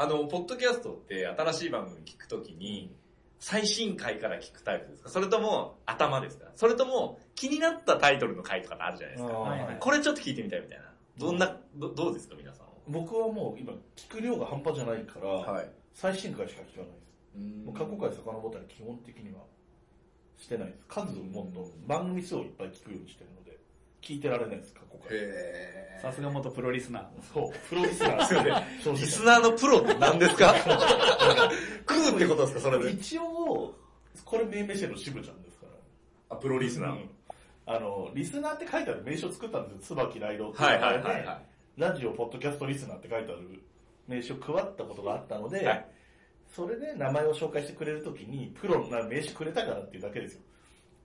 あの、ポッドキャストって新しい番組聞くときに、最新回から聞くタイプですか？それとも頭ですか？それとも気になったタイトルの回とかあるじゃないですか。はいはいこれちょっと聞いてみたいみたいな。どんな、どどうですか皆さん？は。僕はもう今、聞く量が半端じゃないから、はい。最新回しか聞かないです。もう過去回遡ったり基本的にはしてないです。数をもっと番組数をいっぱい聞くようにしてるので、聞いてられないです、過去回。へさすが元プロリスナー。そう、プロデューサー。すいません。そう リスナーのプロって何ですか？食うってことですかそれで？一応、これ命名してるの渋ちゃんですから。あ、プロリスナー。うんあの、リスナーって書いてある名称作ったんですよ。椿ライドってはいはい名前ではいはい。ラジオ、ポッドキャストリスナーって書いてある名称配ったことがあったので、はいそれで名前を紹介してくれるときに、プロな名刺くれたからっていうだけですよ。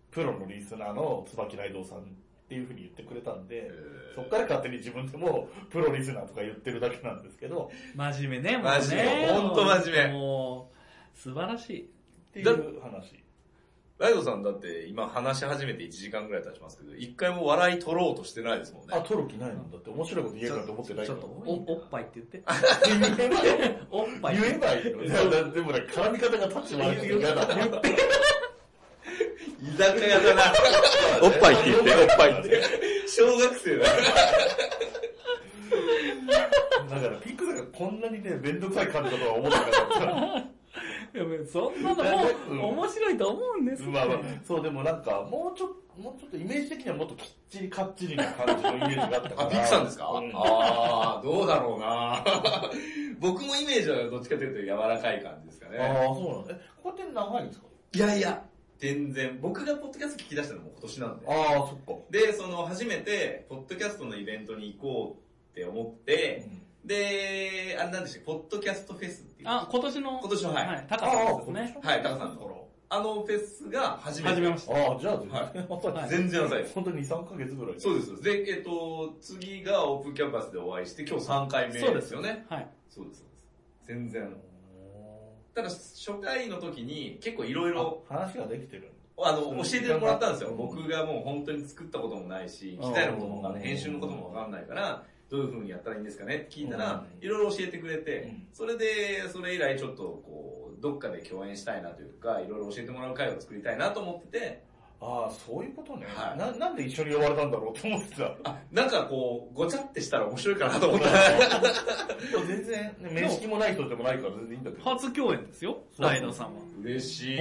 プロのリスナーの椿ライドさんっていうふうに言ってくれたんで、そっから勝手に自分でもプロリスナーとか言ってるだけなんですけど、真面目ね、もうね。真面目ほんと真面目もう、素晴らしい。っていう話。ライドさんだって今話し始めて1時間ぐらい経ちますけど、一回も笑い取ろうとしてないですもんね。あ、取る気ないのだって面白いこと言えるなんて思ってないからちょっと、お、おっぱいって言って。言えばいいおっぱい。言えばいでもね、絡み方がタッチ悪くて嫌だ。居酒屋だな。おっぱいって言って、おっぱいって。小学生だ。だから、ピックさんがこんなにね、めんどくさい感じだとは思ってなかった。いやそんなのうんも面白いと思うんですよまあまあ、そうでもなんか、もうちょっと、もうちょっとイメージ的にはもっときっちりかっちりな感じのイメージがあったから。あ、ピクさんですか、うんああ、どうだろうな 僕もイメージはどっちかというと柔らかい感じですかああ、ね。そうなのえ、こうやって長いんですか？いやいや、全然。僕がポッドキャスト聞き出したのも今年なんで。ああ、そっか。で、その初めて、ポッドキャストのイベントに行こうって思って、で、あれなんでしたっけ、ポッドキャストフェスっていう。あ、今年の、今年のはいはい、高さんですね。はい、高さんの頃。あのフェスが初めて。始めました。ああ、じゃあ全はい然はい全然遅いです。本当に2、3ヶ月ぐらい。そうです。で、えっと、次がオープンキャンパスでお会いして、今日3回目そうですですよね。はい。そうです、そうです。全然。ただ、初回の時に結構いろいろ、あ話ができてる。あの、教えてもらったんですよ。うん。僕がもう本当に作ったこともないし、機材のことも編集のこともわかんないから、どういう風にやったらいいんですかねって聞いたら、うん。いろいろ教えてくれてうん、それで、それ以来ちょっとこう、どっかで共演したいなというか、いろいろ教えてもらう会を作りたいなと思ってて、ああ、そういうことね。はいななんで一緒に呼ばれたんだろうと思ってた。あ、なんかこう、ごちゃってしたら面白いかなと思った。でも全然、ね、面識もない人でもないから全然いいんだけど。初共演ですよ、ライドさんは。嬉しい。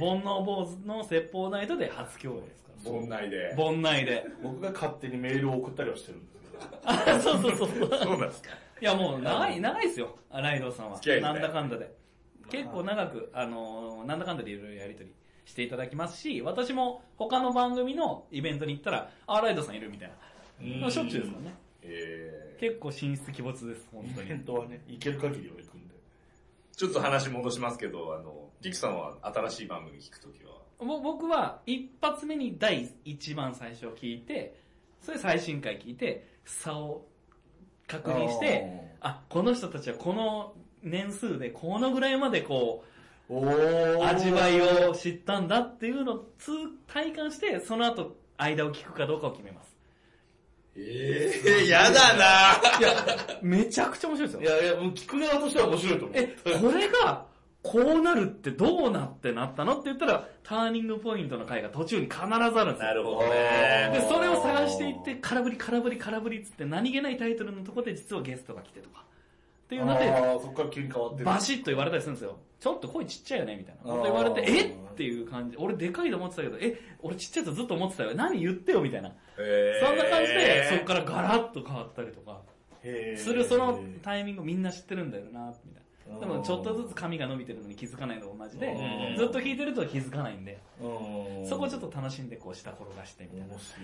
煩悩坊主の説法ナイトで初共演ですから。盆内で。盆内で。僕が勝手にメールを送ったりはしてるんですけど。あ、そうそうそう。そうなんですか。いやもう長い、長いですよ、ライドさんは。付き合いですねなんだかんだで。結構長く、あのー、なんだかんだでいろいろやりとりしていただきますし、私も他の番組のイベントに行ったら、あ、ライドさんいるみたいな。まあしょっちゅうですもんね。え結構進出鬼没です、本当イにベントはね、行ける限りは行くんで。ー、ちょっと話戻しますけど、あの、ピクさんは新しい番組聞くときは、ぼ僕は一発目に第一番最初聞いて、それ最新回聞いて、差を確認して、あ、この人たちはこの年数でこのぐらいまでこおう、ー味わいを知ったんだっていうのを通体感して、その後間を聞くかどうかを決めます。ええー、やだないや、めちゃくちゃ面白いですよ。いやいや、もう聞く側としては面白いと思う。え、これが、こうなるってどうなってなったのって言ったら、ターニングポイントの回が途中に必ずあるんですよ。なるほどあねーで、それを探していって、空振り空振り空振りっつって何気ないタイトルのところで実はゲストが来てとか。っていうので、っから急に変わってる。バシッと言われたりするんですよ。ちょっと声ちっちゃいよねみたいなこと言われて、え？っていう感じ。俺でかいと思ってたけど、え、俺ちっちゃいとずっと思ってたよ。何言ってよみたいな。えーそんな感じで、そこからガラッと変わったりとか、するそのタイミングみんな知ってるんだよな、みたいな。でもちょっとずつつ、髪が伸びてるのに気づかないのと同じでう、んずっと聞いてると気づかないんで、うんそこちょっと楽しんでこう下転がしてみたいな面。白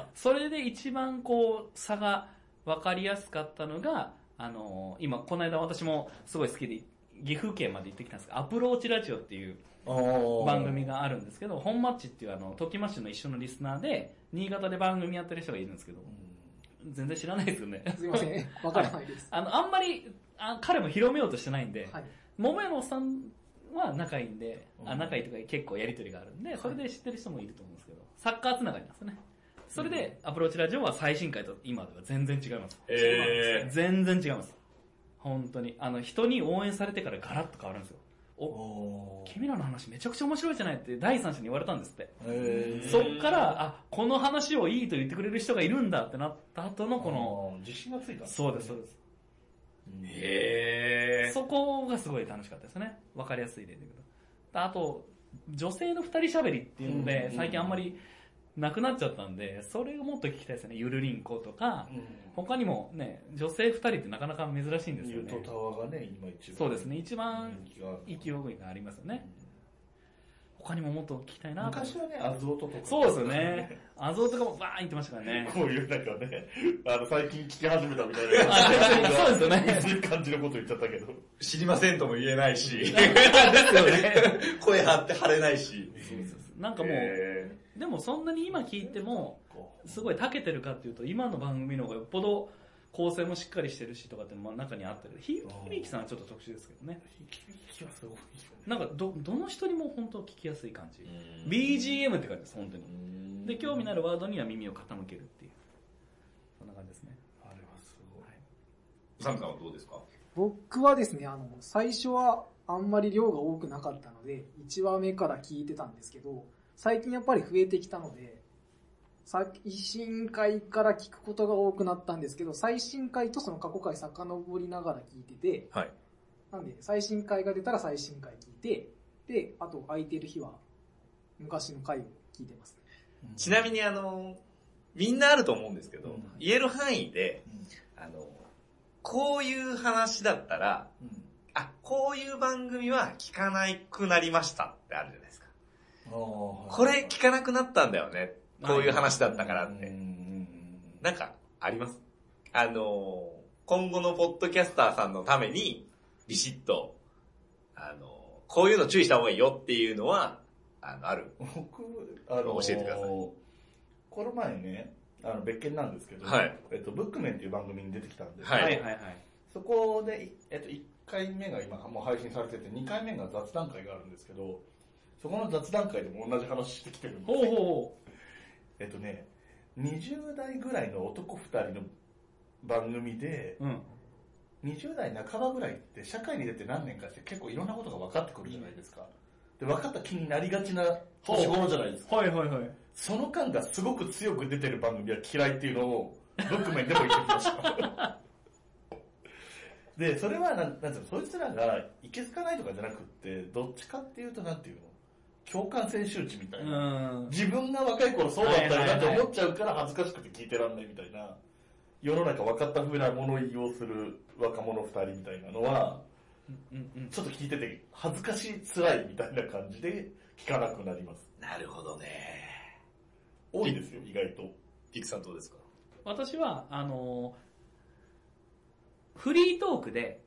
い。それで一番こう差が分かりやすかったのが、あの今この間私もすごい好きで岐阜県まで行ってきたんですけどアプローチラジオっていう番組があるんですけど本マッチっていうあの時マッシュの一緒のリスナーで新潟で番組やってる人がいるんですけど全然知らないですよねすいません。わからないです。あのあんまりあ彼も広めようとしてないんで、はい。桃屋のおっさんは仲いいんで、あうん仲いいとか結構やりとりがあるんで、それで知ってる人もいると思うんですけど、サッカーつながりなんですよね。それで、アプローチラジオは最新回と今では全然違います。え全然違います。本当に。あの、人に応援されてからガラッと変わるんですよ。お、お君らの話めちゃくちゃ面白いじゃないって第三者に言われたんですって。えそっから、あ、この話をいいと言ってくれる人がいるんだってなった後のこの、自信がついたんそうです、そうです。うんへー。そこがすごい楽しかったですね。わかりやすい例で言うと。あと、女性の二人喋りっていうので、うん最近あんまりなくなっちゃったんで、それをもっと聞きたいですね。ゆるりんことか、他にもね、女性二人ってなかなか珍しいんですよねニュート。タワーがね、今一番。そうですね、一番勢いがありますよね。他にももっと聞きたいなと昔はね、アズオトとか。そうですよね。アゾーとかもバーン言ってましたからね。こういうなんかね、あの、最近聞き始めたみたいな。あそうですよね。そういう感じのこと言っちゃったけど。知りませんとも言えないし、ですよね。声張って張れないし。なんかもう、へでもそんなに今聞いても、こすごい長けてるかっていうと、今の番組の方がよっぽど構成もしっかりしてるしとかって中にあったけど、ひ響きさんはちょっと特殊ですけどね。う、響きはすごい。なんかど、どの人にも本当聞きやすい感じ。ー BGM って感じです、本当に。うんで、興味のあるワードには耳を傾けるっていう。そんな感じですね。あれはすごい。サムさんはどうですか？僕はですね、あの、最初はあんまり量が多くなかったので、1話目から聞いてたんですけど、最近やっぱり増えてきたので、最新回から聞くことが多くなったんですけど、最新回とその過去回遡りながら聞いてて、はい。なんで、最新回が出たら最新回聞いて、で、あと空いてる日は昔の回を聞いてます。ちなみにあの、みんなあると思うんですけど、うん言える範囲で、あの、こういう話だったら、うん。あ、こういう番組は聞かなくなりましたってあるじゃないですか。ここれ聞かなくなったんだよね。こういう話だったからって。なんか、あります？あの、今後のポッドキャスターさんのために、ビシッと、あの、こういうの注意した方がいいよっていうのは、あの、ある。僕、あの教えてくださいこの前ね、あの別件なんですけど、はいえっと、ブックメンっていう番組に出てきたんですけど、はいはいはいはい。そこで、いえっと、1回目が今もう配信されてて、2回目が雑談会があるんですけど、そこの雑談会でも同じ話してきてるんですほうほうほえっとね、20代ぐらいの男2人の番組で、う。うん。20代半ばぐらいって社会に出て何年かして結構いろんなことが分かってくるじゃないですか。で、分かった気になりがちな年頃じゃないですか。はいはいはい。その感がすごく強く出てる番組は嫌いっていうのを、ブックメンでも言ってきました。で、それはなん、なんていうの、そいつらがいけつかないとかじゃなくって、どっちかっていうとなんていうの、共感性周知みたういな。ん。自分が若い頃そうだったよなって思っちゃうから恥ずかしくて聞いてらんないみたいな、世の中分かった風な物言いをする若者二人みたいなのは、うんうん。ちょっと聞いてて恥ずかしい、辛いみたいな感じで聞かなくなります。なるほどね。多いですよ、意外と。ピクさんどうですか？私は、あのーフリートークで、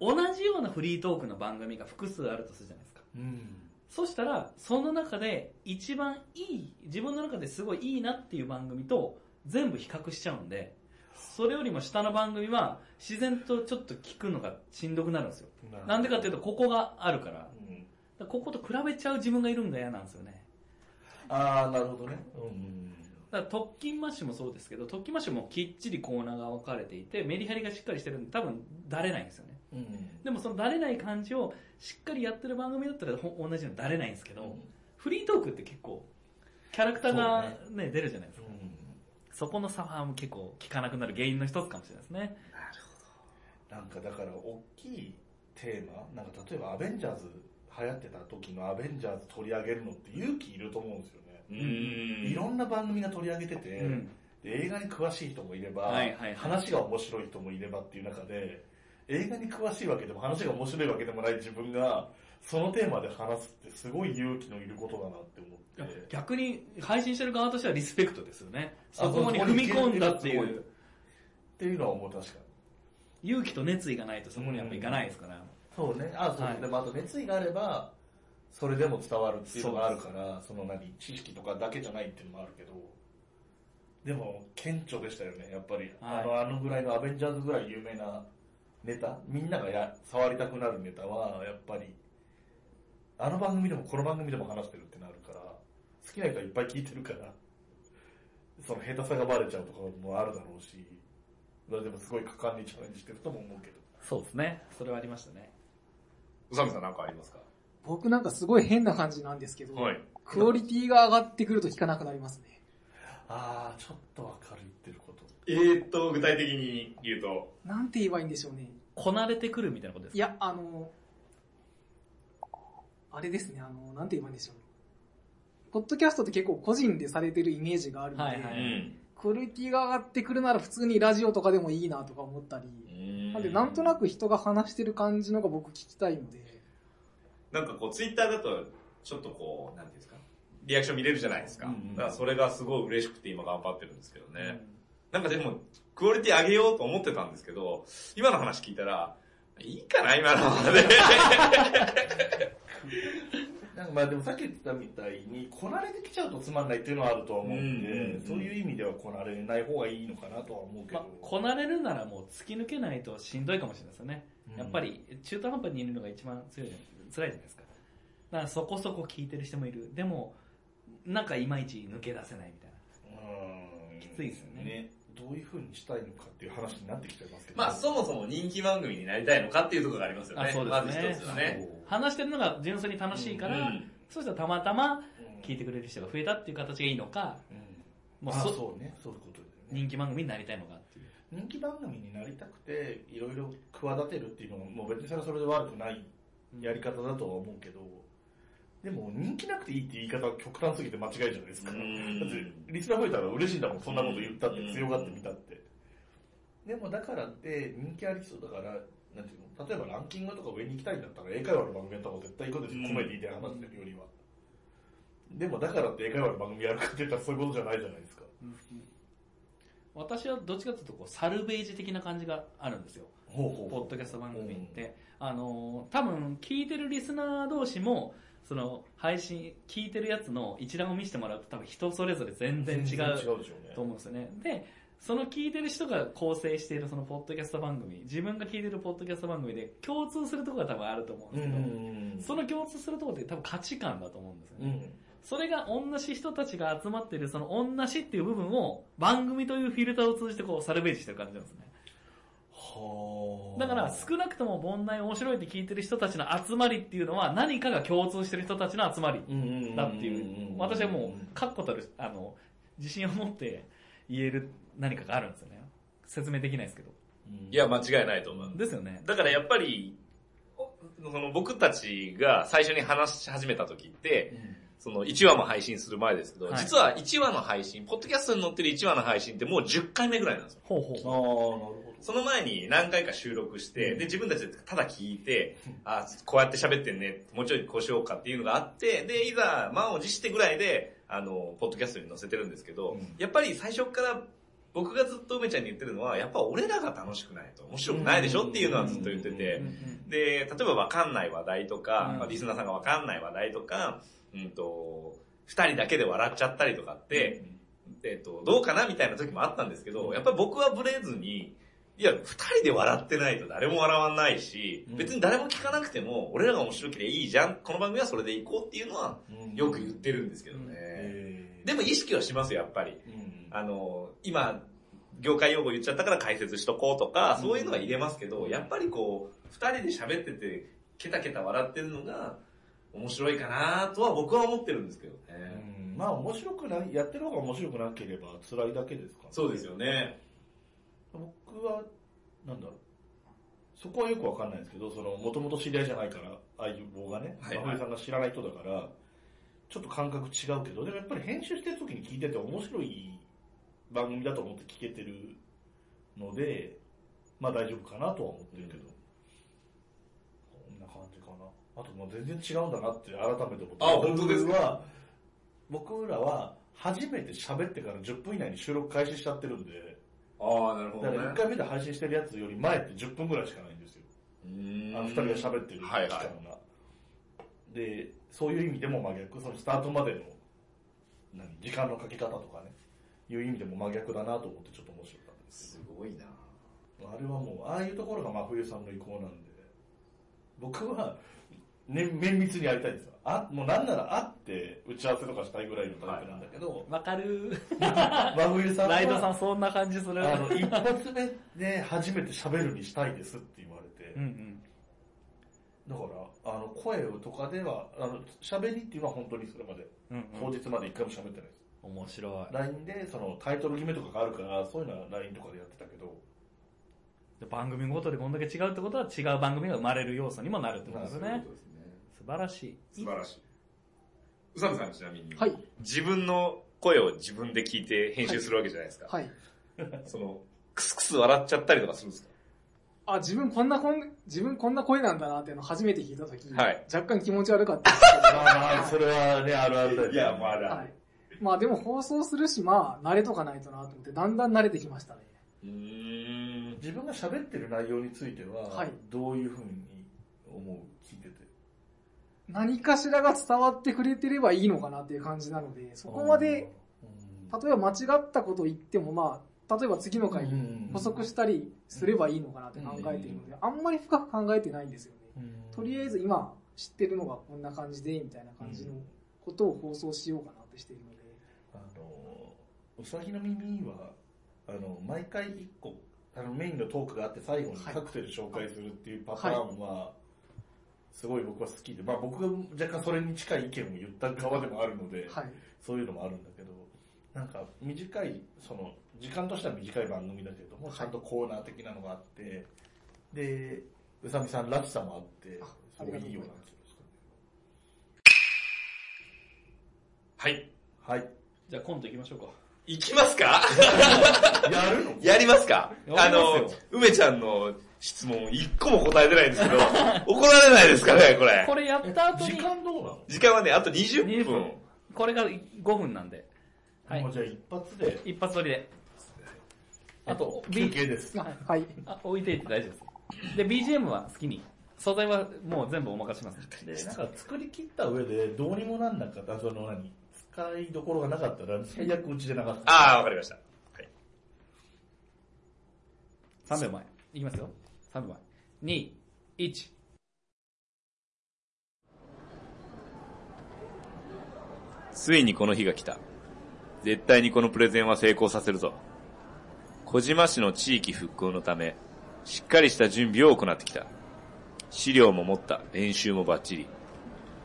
同じようなフリートークの番組が複数あるとするじゃないですか。うん。そしたら、その中で一番いい、自分の中ですごいいいなっていう番組と全部比較しちゃうんで、それよりも下の番組は自然とちょっと聞くのがしんどくなるんですよ。なんでかっていうと、ここがあるから。うんらここと比べちゃう自分がいるんが嫌なんですよね。ああ、なるほどね。うん。だから特勤マッシュもそうですけど、特勤マッシュもきっちりコーナーが分かれていて、メリハリがしっかりしてるんで、多分、だれないんですよね。うん。でもそのだれない感じをしっかりやってる番組だったらほ同じのだれないんですけど、フリートークって結構、キャラクターがそうね、出るじゃないですか。うんそこの差は結構聴かなくなる原因の一つかもしれないですね。なんかだから大きいテーマ、なんか例えばアベンジャーズ流行ってた時のアベンジャーズ取り上げるのって勇気いると思うんですよね。うーんいろんな番組が取り上げてて、うん。で映画に詳しい人もいれば、はいはいはい話が面白い人もいればっていう中で、映画に詳しいわけでも話が面白いわけでもない自分が、そのテーマで話すってすごい勇気のいることだなって思って。逆に配信してる側としてはリスペクトですよね。あそこに踏み込んだっていうっていうのは思う確かに。勇気と熱意がないとそこにやっぱいかないですから。そうね。あ、そう、はいでもあと熱意があれば、それでも伝わるっていうのがあるから、その何、知識とかだけじゃないっていうのもあるけど、でも、顕著でしたよね、やっぱり。はいあの、あのぐらいのアベンジャーズぐらい有名なネタ、みんながや触りたくなるネタは、やっぱり、あの番組でもこの番組でも話してるってなるから、好きな人はいっぱい聞いてるから、その下手さがバレちゃうとかもあるだろうし、でもすごい果敢にチャレンジしてるとも思うけど。そうですね。それはありましたね。うさみさんなんかありますか？僕なんかすごい変な感じなんですけど、はい。クオリティが上がってくると聞かなくなりますね。あー、ちょっとわかる言ってること。えーっと、具体的に言うと。なんて言えばいいんでしょうね。こなれてくるみたいなことですか？いや、あの、あれですね、あの、なんて言えばいいんでしょう。ポッドキャストって結構個人でされてるイメージがあるので、はいはいうん。クオリティが上がってくるなら普通にラジオとかでもいいなとか思ったり、なんでなんとなく人が話してる感じのが僕聞きたいので、なんかこう、ツイッターだと、ちょっとこう、なんていうんですか、リアクション見れるじゃないですか。うんうんだからそれがすごい嬉しくて今頑張ってるんですけどね。なんかでも、クオリティ上げようと思ってたんですけど、今の話聞いたら、いいかな、今のままで。なんかまあでもさっき言ってたみたいに、こなれてきちゃうとつまんないっていうのはあるとは思うんで、うんうんうんそういう意味ではこなれない方がいいのかなとは思うけど。まあ、こなれるならもう突き抜けないとしんどいかもしれないですよね。うんやっぱり中途半端にいるのが一番強いじゃない辛いじゃないですか。だからそこそこ聞いてる人もいる。でも、なんかいまいち抜け出せないみたいな。うんきついですよねどういう風にしたいのかっていう話になってきちゃいますけど。まあ、そもそも人気番組になりたいのかっていうところがありますよね。あそうですねまず一つはね。話してるのが純粋に楽しいから、うんそしたらたまたまうん聞いてくれる人が増えたっていう形がいいのか、うんあもうそそうね、そういうことだよね。人気番組になりたいのかっていう。人気番組になりたくて、いろいろ企てるっていうのも、もう別にそれはそれで悪くないやり方だとは思うけど、でも人気なくていいって言い方は極端すぎて間違いじゃないですか。だうんって、リスナー増えたら嬉しいんだもん、そんなこと言ったって、強がってみたって。でもだからって人気ありそうだから、なんていうの例えばランキングとか上に行きたいんだったら英会話の番組やった方が絶対行くんですよ、うんコメディで話してるよりは。でもだからって英会話の番組やるかって言ったらそういうことじゃないじゃないですか。私はどっちかというとこうサルベージ的な感じがあるんですよ。ほうほうポッドキャスト番組って。あの、多分聞いてるリスナー同士も、その配信、聞いてるやつの一覧を見せてもらうと多分人それぞれ全然違う違うでしょうねと思うんですよね。で、その聞いてる人が構成しているそのポッドキャスト番組、自分が聞いてるポッドキャスト番組で共通するところが多分あると思うんうですけど、んその共通するところって多分価値観だと思うんですよね。うんそれが同じ人たちが集まっているその同じっていう部分を番組というフィルターを通じてこうサルベージしてる感じなんですね。はあだから少なくとも盆内面白いって聞いてる人たちの集まりっていうのは何かが共通してる人たちの集まりだっていう、私はもう確固たる、あの、自信を持って言える何かがあるんですよね。説明できないですけど。いや、間違いないと思う。ですよね。だからやっぱり、おその僕たちが最初に話し始めた時って、その1話も配信する前ですけど、はい実は1話の配信、ポッドキャストに載ってる1話の配信ってもう10回目ぐらいなんですよ。ほうほああ、なるほその前に何回か収録して、で、自分たちでただ聞いて、あ、こうやって喋ってんね、もうちょいこうしようかっていうのがあって、で、いざ満を持してぐらいで、あの、ポッドキャストに載せてるんですけど、うん。やっぱり最初から僕がずっと梅ちゃんに言ってるのは、やっぱ俺らが楽しくないと面白くないでしょっていうのはずっと言ってて、で、例えばわかんない話題とか、うん。まあ、リスナーさんがわかんない話題とか、うんと、二人だけで笑っちゃったりとかって、えっと、どうかなみたいな時もあったんですけど、やっぱり僕はブレずに、いや、二人で笑ってないと誰も笑わないし、うん。別に誰も聞かなくても、俺らが面白ければいいじゃん、この番組はそれでいこうっていうのは、よく言ってるんですけどね。えでも意識はしますよ、やっぱり。うん。あの、今、業界用語言っちゃったから解説しとこうとか、そういうのは入れますけど、やっぱりこう、二人で喋ってて、ケタケタ笑ってるのが、面白いかなとは僕は思ってるんですけどうね。ん。まあ面白くない、やってる方が面白くなければ辛いだけですから、そうですよね。僕は、なんだろう。そこはよくわかんないんですけど、その、もともと知り合いじゃないから、相棒がね、はいはい真冬さんが知らない人だから、ちょっと感覚違うけど、でもやっぱり編集してる時に聞いてて面白い番組だと思って聞けてるので、まあ大丈夫かなとは思ってるけど、こんな感じかな。あともう全然違うんだなって改めて思って。あ本当ですか？僕らは初めて喋ってから10分以内に収録開始しちゃってるんで、ああ、なるほだから1回目で配信してるやつより前って10分ぐらいしかないんですよ。あの2人が喋ってる期間が、はいはい。で、そういう意味でも真逆、そのスタートまでの何時間のかけ方とかね、いう意味でも真逆だなと思ってちょっと面白かったです。すごいな。あれはもう、ああいうところが真冬さんの意向なんで、僕は、ね、綿密にやりたいんですよ。あ、もうなんなら会って打ち合わせとかしたいぐらいのタイプなんだけど、わかる。真冬さんは、ライドさんそんな感じする。あの、一発目で初めて喋るにしたいですって言われうんうん。だから、あの、声とかでは、あの、喋りっていうのは本当にそれまで、うん当日まで一回も喋ってないです。面白い。LINE で、その、タイトル決めとかがあるから、そういうのは LINE とかでやってたけど、で番組ごとでこんだけ違うってことは違う番組が生まれる要素にもなるってことですね。晴らしい。素晴らしい。宇佐美さんちなみに、はい。自分の声を自分で聞いて編集するわけじゃないですか。はい。その、クスクス笑っちゃったりとかするんですか？あ、自分こんなこん、自分こんな声なんだなっていうのを初めて聞いたとき、はい若干気持ち悪かったんですけど、ま あまあ、それはね、あるあるだよね。いや、まあだ。はい。まあでも放送するし、まあ慣れとかないとなと思って、だんだん慣れてきましたね。うーん。自分が喋ってる内容については、はいどういうふうに思う？聞いてて。何かしらが伝わってくれてればいいのかなっていう感じなので、そこまで、うん、例えば間違ったことを言っても、まあ、例えば次の回うん。補足したりすればいいのかなって考えているので、あんまり深く考えてないんですよね。うん。とりあえず今知ってるのがこんな感じで、みたいな感じのことを放送しようかなってしているので、あの、うさぎの耳は、あの、毎回一個、あの、メインのトークがあって最後にはいカクテル紹介するっていうパターンは、すごい僕は好きで、まあ僕が若干それに近い意見を言った側でもあるので、はい。そういうのもあるんだけど、なんか短い、その、時間としては短い番組だけども、はいちゃんとコーナー的なのがあって、で、うさみさんらしさもあってあ、すごいいいような気がすはい。はい。じゃあコント行きましょうか。行きますか？やるの？やりますか？あの、梅ちゃんの質問一個も答えてないんですけど、怒られないですかね、これ。これやった後に時、間どうなの？時間はね、あと20 20分分。これが5分なんで。はいもう。じゃあ一発で、一発撮りで。あと、休憩です。あはい。あ、置いていって大丈夫です。で、BGM は好きに。素材はもう全部お任せします。で、なんか作り切った上で、どうにもなんなかった、その何、使いどころがなかったら、最悪うちで流す。ああ、わかりました。はい。3秒前。いきますよ。3秒前。2、1。ついにこの日が来た。絶対にこのプレゼンは成功させるぞ。小島市の地域復興のため、しっかりした準備を行ってきた。資料も持った、練習もバッチリ。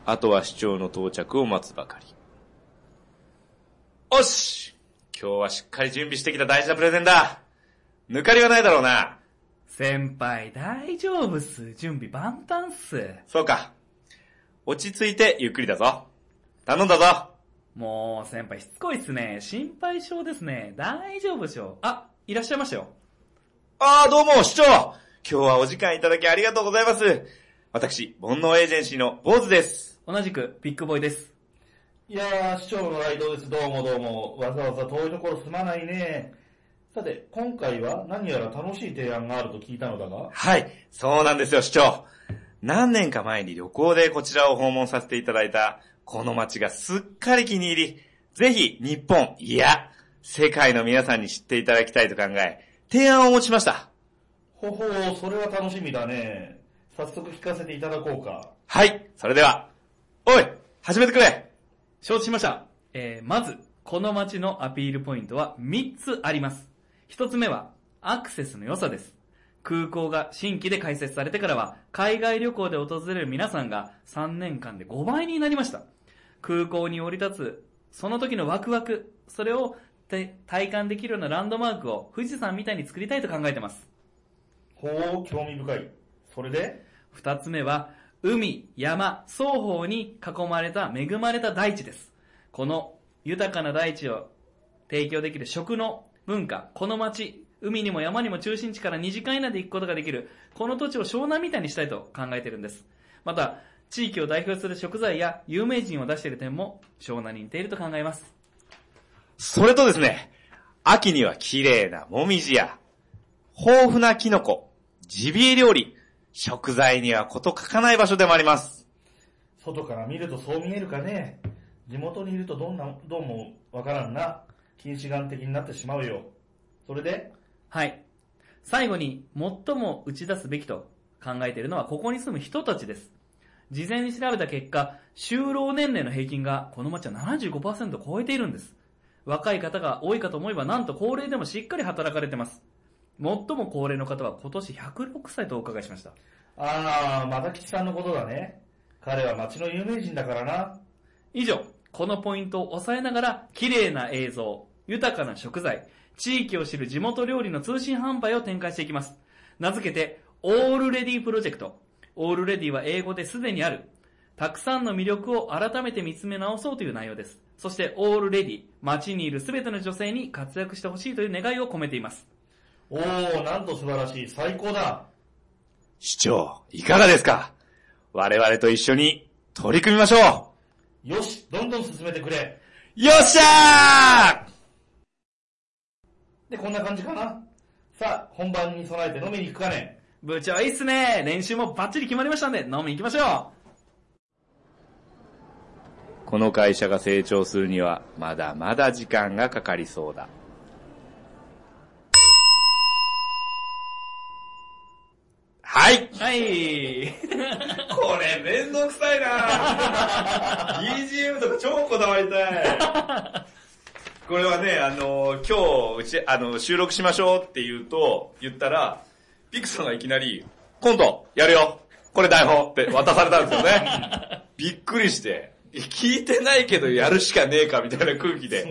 あとは市長の到着を待つばかり。おし今日はしっかり準備してきた大事なプレゼンだ抜かりはないだろうな。先輩、大丈夫っす。準備万端っす。そうか。落ち着いてゆっくりだぞ。頼んだぞ。もう、先輩しつこいっすね。心配性ですね。大丈夫でしょ。あ、いらっしゃいましたよ。ああ、どうも、市長今日はお時間いただきありがとうございます。私、煩悩エージェンシーの坊主です。同じく、ビッグボーイです。いやー、市長のライドです。どうもどうも。わざわざ遠いところすまないね。さて、今回は何やら楽しい提案があると聞いたのだが、はい、そうなんですよ、市長。何年か前に旅行でこちらを訪問させていただいた、この街がすっかり気に入り、ぜひ日本、いや、世界の皆さんに知っていただきたいと考え、提案を持ちました。ほほう、それは楽しみだね。早速聞かせていただこうか。はい、それでは、おい、始めてくれ承知しました。えー、まず、この街のアピールポイントは3つあります。1つ目は、アクセスの良さです。空港が新規で開設されてからは、海外旅行で訪れる皆さんが3年間で5倍になりました。空港に降り立つ、その時のワクワク、それをて体感できるようなランドマークを富士山みたいに作りたいと考えてます。ほう、興味深い。それで？二つ目は、海、山、双方に囲まれた恵まれた大地です。この豊かな大地を提供できる食の文化、この街、海にも山にも中心地から2時間以内で行くことができる、この土地を湘南みたいにしたいと考えているんです。また、地域を代表する食材や有名人を出している点も湘南に似ていると考えます。それとですね、秋には綺麗なもみじや、豊富なキノコ、ジビエ料理、食材にはこと書かない場所でもあります。外から見るとそう見えるかね。地元にいるとどんな、どうもわからんな。近視眼的になってしまうよ。それで？はい。最後に、最も打ち出すべきと考えているのは、ここに住む人たちです。事前に調べた結果、就労年齢の平均が、この町は75%を超えているんです。若い方が多いかと思えば、なんと高齢でもしっかり働かれてます。最も高齢の方は今年106歳とお伺いしました。あー、また吉さんのことだね。彼は街の有名人だからな。以上、このポイントを抑えながら、綺麗な映像、豊かな食材、地域を知る地元料理の通信販売を展開していきます。名付けて、 Already プロジェクト。 Already は英語ですでにある。たくさんの魅力を改めて見つめ直そうという内容です。そして、 All Lady、街にいるすべての女性に活躍してほしいという願いを込めています。おー、なんと素晴らしい。最高だ。市長、いかがですか？我々と一緒に取り組みましょよし、どんどん進めてくれ。うよっしゃで、こんな感じかな。さあ、本番に備えて飲みに行くかね。部長いいっすね練習もバッチリ決まりましたんで、飲み行きましょーこの会社が成長するには、まだまだ時間がかかりそうだ。はい。うはい。これめんどくさいな BGM とか超こだわりたい。これはね、あの、今日、うち、あの、収録しましょうって言うと、言ったら、ピクさんがいきなり、今度、やるよこれ台本って渡されたんですよね。びっくりして、聞いてないけどやるしかねえかみたいな空気で、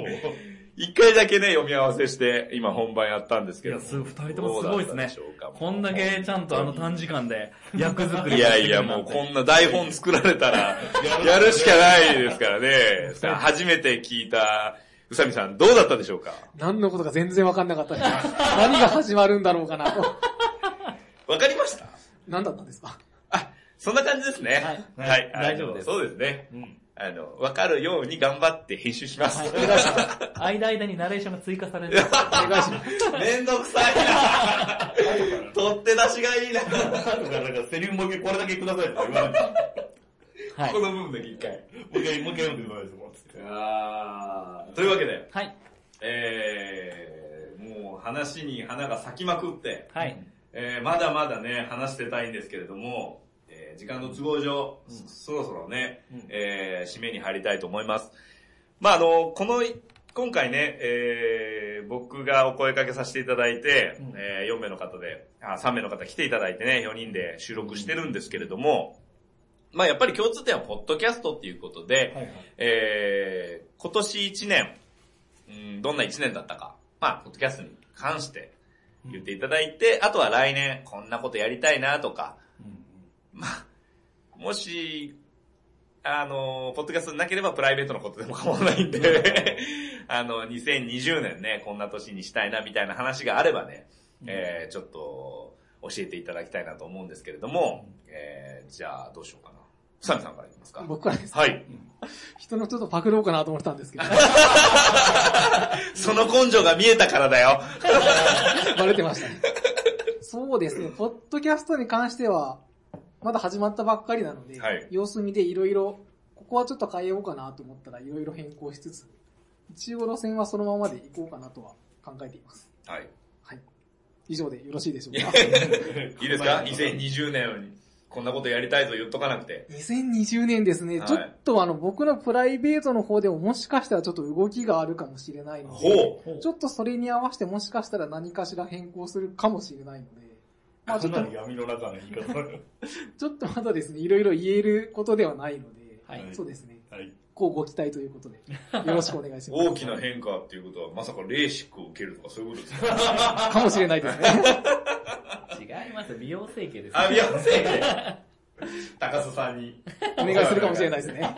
一回だけね、読み合わせして、今本番やったんですけども。いやす二人ともすごいですねこんだけちゃんとあの短時間で役作りいやいや、もうこんな台本作られたら、やるしかないですからね。さあ初めて聞いた、宇佐美さん、どうだったでしょうか？何のことか全然わかんなかったです。何が始まるんだろうかなと。わかりました何だったんですか？あ、そんな感じですね。はいはい。大丈夫ですそうですね。うん。あの、わかるように頑張って編集します。はい、お願いします。間間にナレーションが追加される。お願いします。めんどくさいな取って出しがいいな後からなんかセリフもう一回これだけくださいって言われて。はいこ。の部分だけ一回。もう一回、もう一回読んでくださいもうつってあーというわけで、はい。えー、もう話に花が咲きまくって、はい。えーまだまだね、話してたいんですけれども、えー時間の都合上、そそろそろね、うんえー締めに入りたいと思います。まあ、あの、この、今回ね、えー僕がお声掛けさせていただいて、うんえ4名の方で、あ、3名の方来ていただいてね、4人で収録してるんですけれども、まあ、やっぱり共通点はポッドキャストっていうことで、はいはい。えー今年1年、うん、どんな1年だったか、まあ、ポッドキャストに関して言っていただいて、あとは来年こんなことやりたいなとか、まあ、もし、あの、ポッドキャストなければプライベートのことでも構わないんで、あの、2020年ね、こんな年にしたいなみたいな話があればね、えーちょっと教えていただきたいなと思うんですけれども、えーじゃあどうしようかな。ふさみさんからいきますか。僕はです。はい。人のちょっとパクろうかなと思ってたんですけど、その根性が見えたからだよ。バレてましたね。そうですね、ポッドキャストに関しては、まだ始まったばっかりなので、はい様子見でいろいろ、ここはちょっと変えようかなと思ったらいろいろ変更しつつ、一応路線はそのままでいこうかなとは考えています。はい。はい。以上でよろしいでしょうか？いいですか ?2020 年にこんなことやりたいと言っとかなくて。2020年ですね、はいちょっとあの僕のプライベートの方でももしかしたらちょっと動きがあるかもしれないので。ちょっとそれに合わせてもしかしたら何かしら変更するかもしれないので、まあちょっとかなり闇の中の言い方。ちょっとまだですね、いろいろ言えることではないので、はいそうですね、はい。こうご期待ということで、よろしくお願いします。大きな変化っていうことは、まさかレーシックを受けるとかそういうことですか？かもしれないですね。違います。美容整形です。あ、ビヨンセ高須さんに。お願いするかもしれないですね。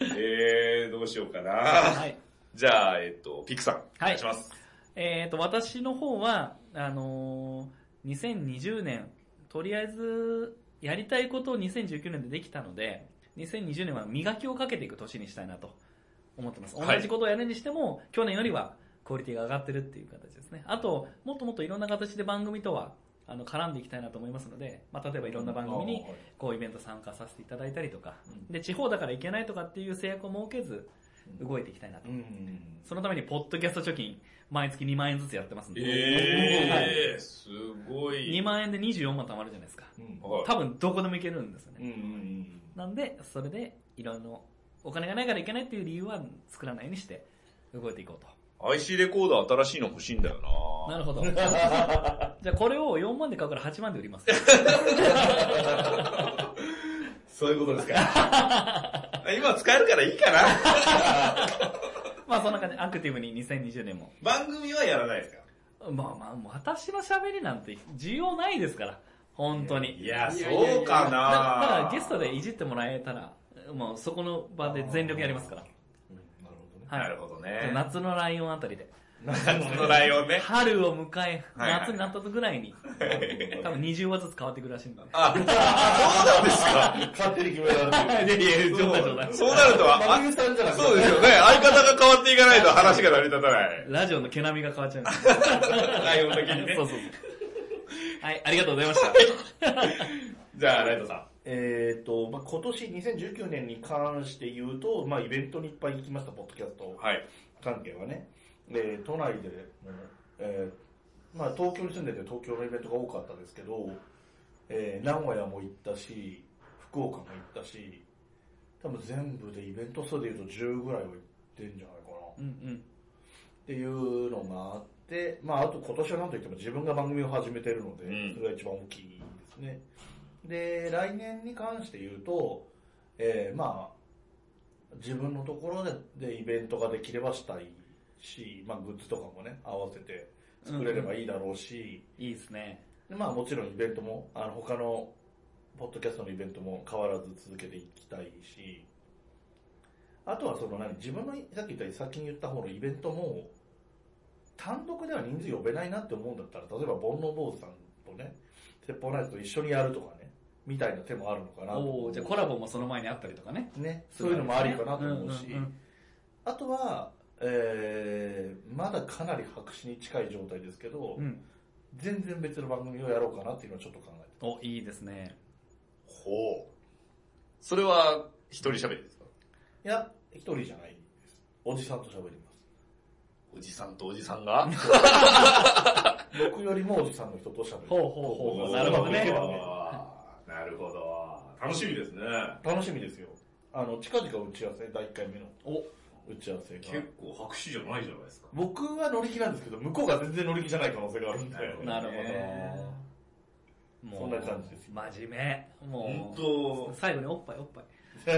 えー、どうしようかな。はい。じゃあ、えっと、ピクさん。お願いします。えっ、と、私の方は、あのー2020年、とりあえず、やりたいことを2019年でできたので、2020年は磨きをかけていく年にしたいなと思ってます。はい同じことをやるにしても、去年よりはクオリティが上がってるっていう形ですね。あと、もっともっといろんな形で番組とは、あの、絡んでいきたいなと思いますので、まあ、例えばいろんな番組に、こうイベント参加させていただいたりとか、で、地方だから行けないとかっていう制約を設けず、動いていきたいなと。うん。そのために、ポッドキャスト貯金、毎月2万円ずつやってますんで。えー、すごい。2万円で24万貯まるじゃないですか。うん。はい多分どこでも行けるんですようんうね。んなんで、それで、いろいろ、お金がないから行けないっていう理由は作らないようにして、動いていこうと。IC レコーダー新しいの欲しいんだよなるほど。じゃあこれを4万で買うから8万で売ります。そういうことですか。今使えるからいいかな。まあそんな感じでアクティブに2020年も。番組はやらないですか？まあまあ、私の喋りなんて需要ないですから。本当に。いや、そうかなだだからゲストでいじってもらえたら、もうそこの場で全力やりますから。うんなるほどね。はいなるほどね。夏のライオンあたりで。夏のライオンね。春を迎え、はいはい夏になったぐらいに、多分20話ずつ変わってくるらしいんで。あ、そうなんですか？勝手に決められてる。いやいや、冗談冗談。そうなるとは、真冬さんじゃなくて。そうですよね。相方が変わっていかないと話が成り立たない。ラジオの毛並みが変わっちゃうんですライオン的にねそう。そうそう。はい、ありがとうございました。じゃあ、ライトさえっ、と、まあ、今年2019年に関して言うと、まあ、イベントにいっぱい行きました、ポッドキャストん。はい。関係はね。で、都内でも、えーまあ、東京に住んでて東京のイベントが多かったですけど、えー名古屋も行ったし、福岡も行ったし、多分全部でイベント数で言うと10ぐらいは行ってんじゃないかな。うんうん。っていうのがあって、まあ、あと今年はなんといっても自分が番組を始めてるので、うんそれが一番大きいですね。で、来年に関して言うと、えーまあ、自分のところででイベントができればしたいし、まあ、グッズとかもね、合わせて作れればいいだろうし、いいですね。でまあ、もちろんイベントも、あの他のポッドキャストのイベントも変わらず続けていきたいし、あとはその何、自分のさっき言ったように先に言った方のイベントも、単独では人数呼べないなって思うんだったら、例えば煩悩坊主さんとね、鉄砲ナイトと一緒にやるとかね、みたいな手もあるのかな。おおじゃあコラボもその前にあったりとかね。ね、そういうのもありかなと思うし、んんん。あとは、えー、まだかなり白紙に近い状態ですけど、うん。全然別の番組をやろうかなっていうのはちょっと考えてお、いいですね。ほう。それは、一人喋りですか？いや、一人じゃないです。おじさんと喋ります。おじさんとおじさんが？僕よりもおじさんの人と喋る。ほうほうほうなるほどねなるほど。楽しみですね。楽しみですよ。あの、近々打ち合わせ、第1回目のお、打ち合わせが。結構白紙じゃないじゃないですか。僕は乗り気なんですけど、向こうが全然乗り気じゃない可能性があるんで。なるほどなるほねど。もうそんな感じですよ真面目。も本う、当最後におっぱいおっぱい。言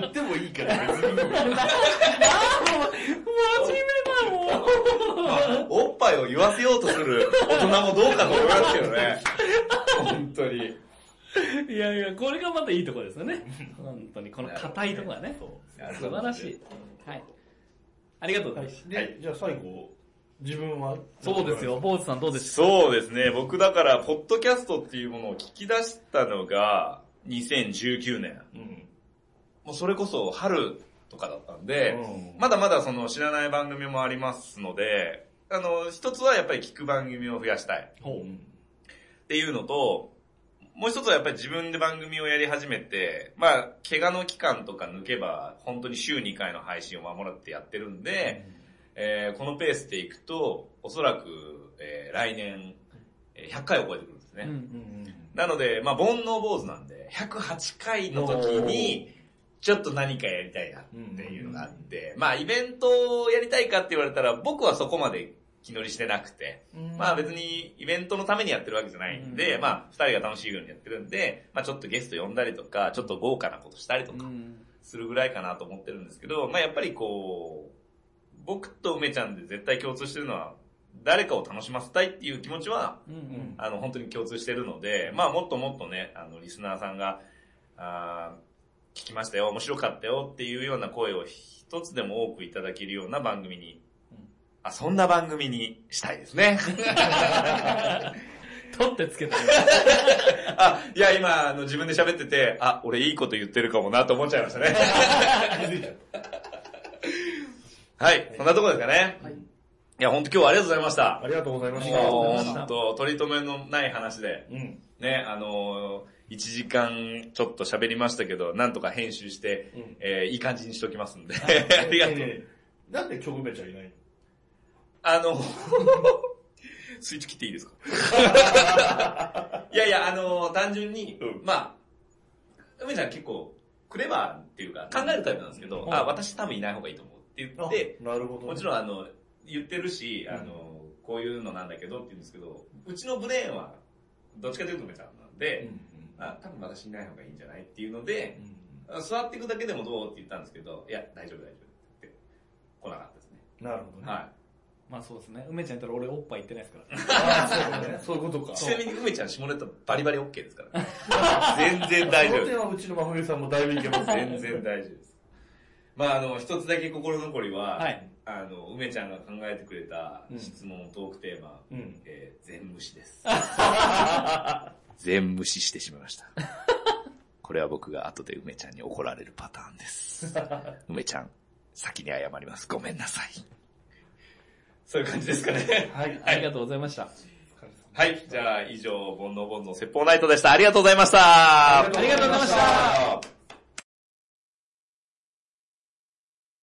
ってもいいから別に。真面目だもん。おっぱいを言わせようとする大人もどうかと思いますけどね。本当に。いやいや、これがまたいいところですよね。本当に、この硬いところがね。素晴らしい。はい。ありがとうございます。で、じゃあ最後、自分は？そうですよ、。坊主さんどうですかそうですね。僕だから、ポッドキャストっていうものを聞き出したのが、2019年。うん。もうそれこそ春とかだったんで、うんまだまだその知らない番組もありますので、あの、一つはやっぱり聞く番組を増やしたいほう。っていうのと、もう一つはやっぱり自分で番組をやり始めて、まあ、怪我の期間とか抜けば、本当に週2回の配信を守ってやってるんで、えーこのペースでいくと、おそらく、えー来年、えー100回を超えてくるんですね。うんうん。なので、まあ、煩悩坊主なんで、108回の時に、ちょっと何かやりたいなっていうのがあって、まあ、イベントをやりたいかって言われたら、僕はそこまで気乗りしてなくて、うん。まあ別にイベントのためにやってるわけじゃないんで、うん。まあ二人が楽しいようにやってるんで、まあちょっとゲスト呼んだりとか、ちょっと豪華なことしたりとかうん。するぐらいかなと思ってるんですけど、まあやっぱりこう、僕と梅ちゃんで絶対共通してるのは、誰かを楽しませたいっていう気持ちは、うんうん。あの本当に共通してるので、まあもっともっとね、あのリスナーさんが、あー聞きましたよ、面白かったよっていうような声を一つでも多くいただけるような番組に、あ、そんな番組にしたいですね。取ってつけたよ。あ、いや、今、あの、自分で喋ってて、あ、俺いいこと言ってるかもなと思っちゃいましたね。はい、そんなところですかね。はい。いや、本当今日はありがとうございました。ありがとうございました。ました本当取り留めのない話で、うん。ね、あのー、1時間ちょっと喋りましたけど、なんとか編集して、うんえーいい感じにしときますんで。ありがとう。なんで曲めちゃいないの？あの、スイッチ切っていいですか？いやいや、あの単純に、うん。まあ、梅ちゃん結構、クレバーっていうか、考えるタイプなんですけど、うん。あ、私多分いない方がいいと思うって言って、あなるほどね。もちろんあの、言ってるし、あの、こういうのなんだけどって言うんですけど、うちのブレーンは、どっちかというと梅ちゃんなんで、あ、多分私いない方がいいんじゃないっていうので、座っていくだけでもどうって言ったんですけど、いや、大丈夫大丈夫って来なかったですね。なるほどね。はまあそうですね。梅ちゃんやったら俺おっぱい行ってないですから。ああ、そうね。そういうことか。い。ちなみに梅ちゃん下ネタバリバリ OK ですから。全然大丈夫その点はうちの真冬さんもだいぶいけます全然大丈夫です。まああの、一つだけ心残りは、はいあの、梅ちゃんが考えてくれた質問、トークテーマ、うん。えー全無視です。全無視してしまいました。これは僕が後で梅ちゃんに怒られるパターンです。梅ちゃん、先に謝ります。ごめんなさい。そういう感じですかね。はい。ありがとうございました。はい。じゃあ、以上、煩悩煩悩説法ナイトでした。ありがとうございました。ありがとうございましたありがとうございました。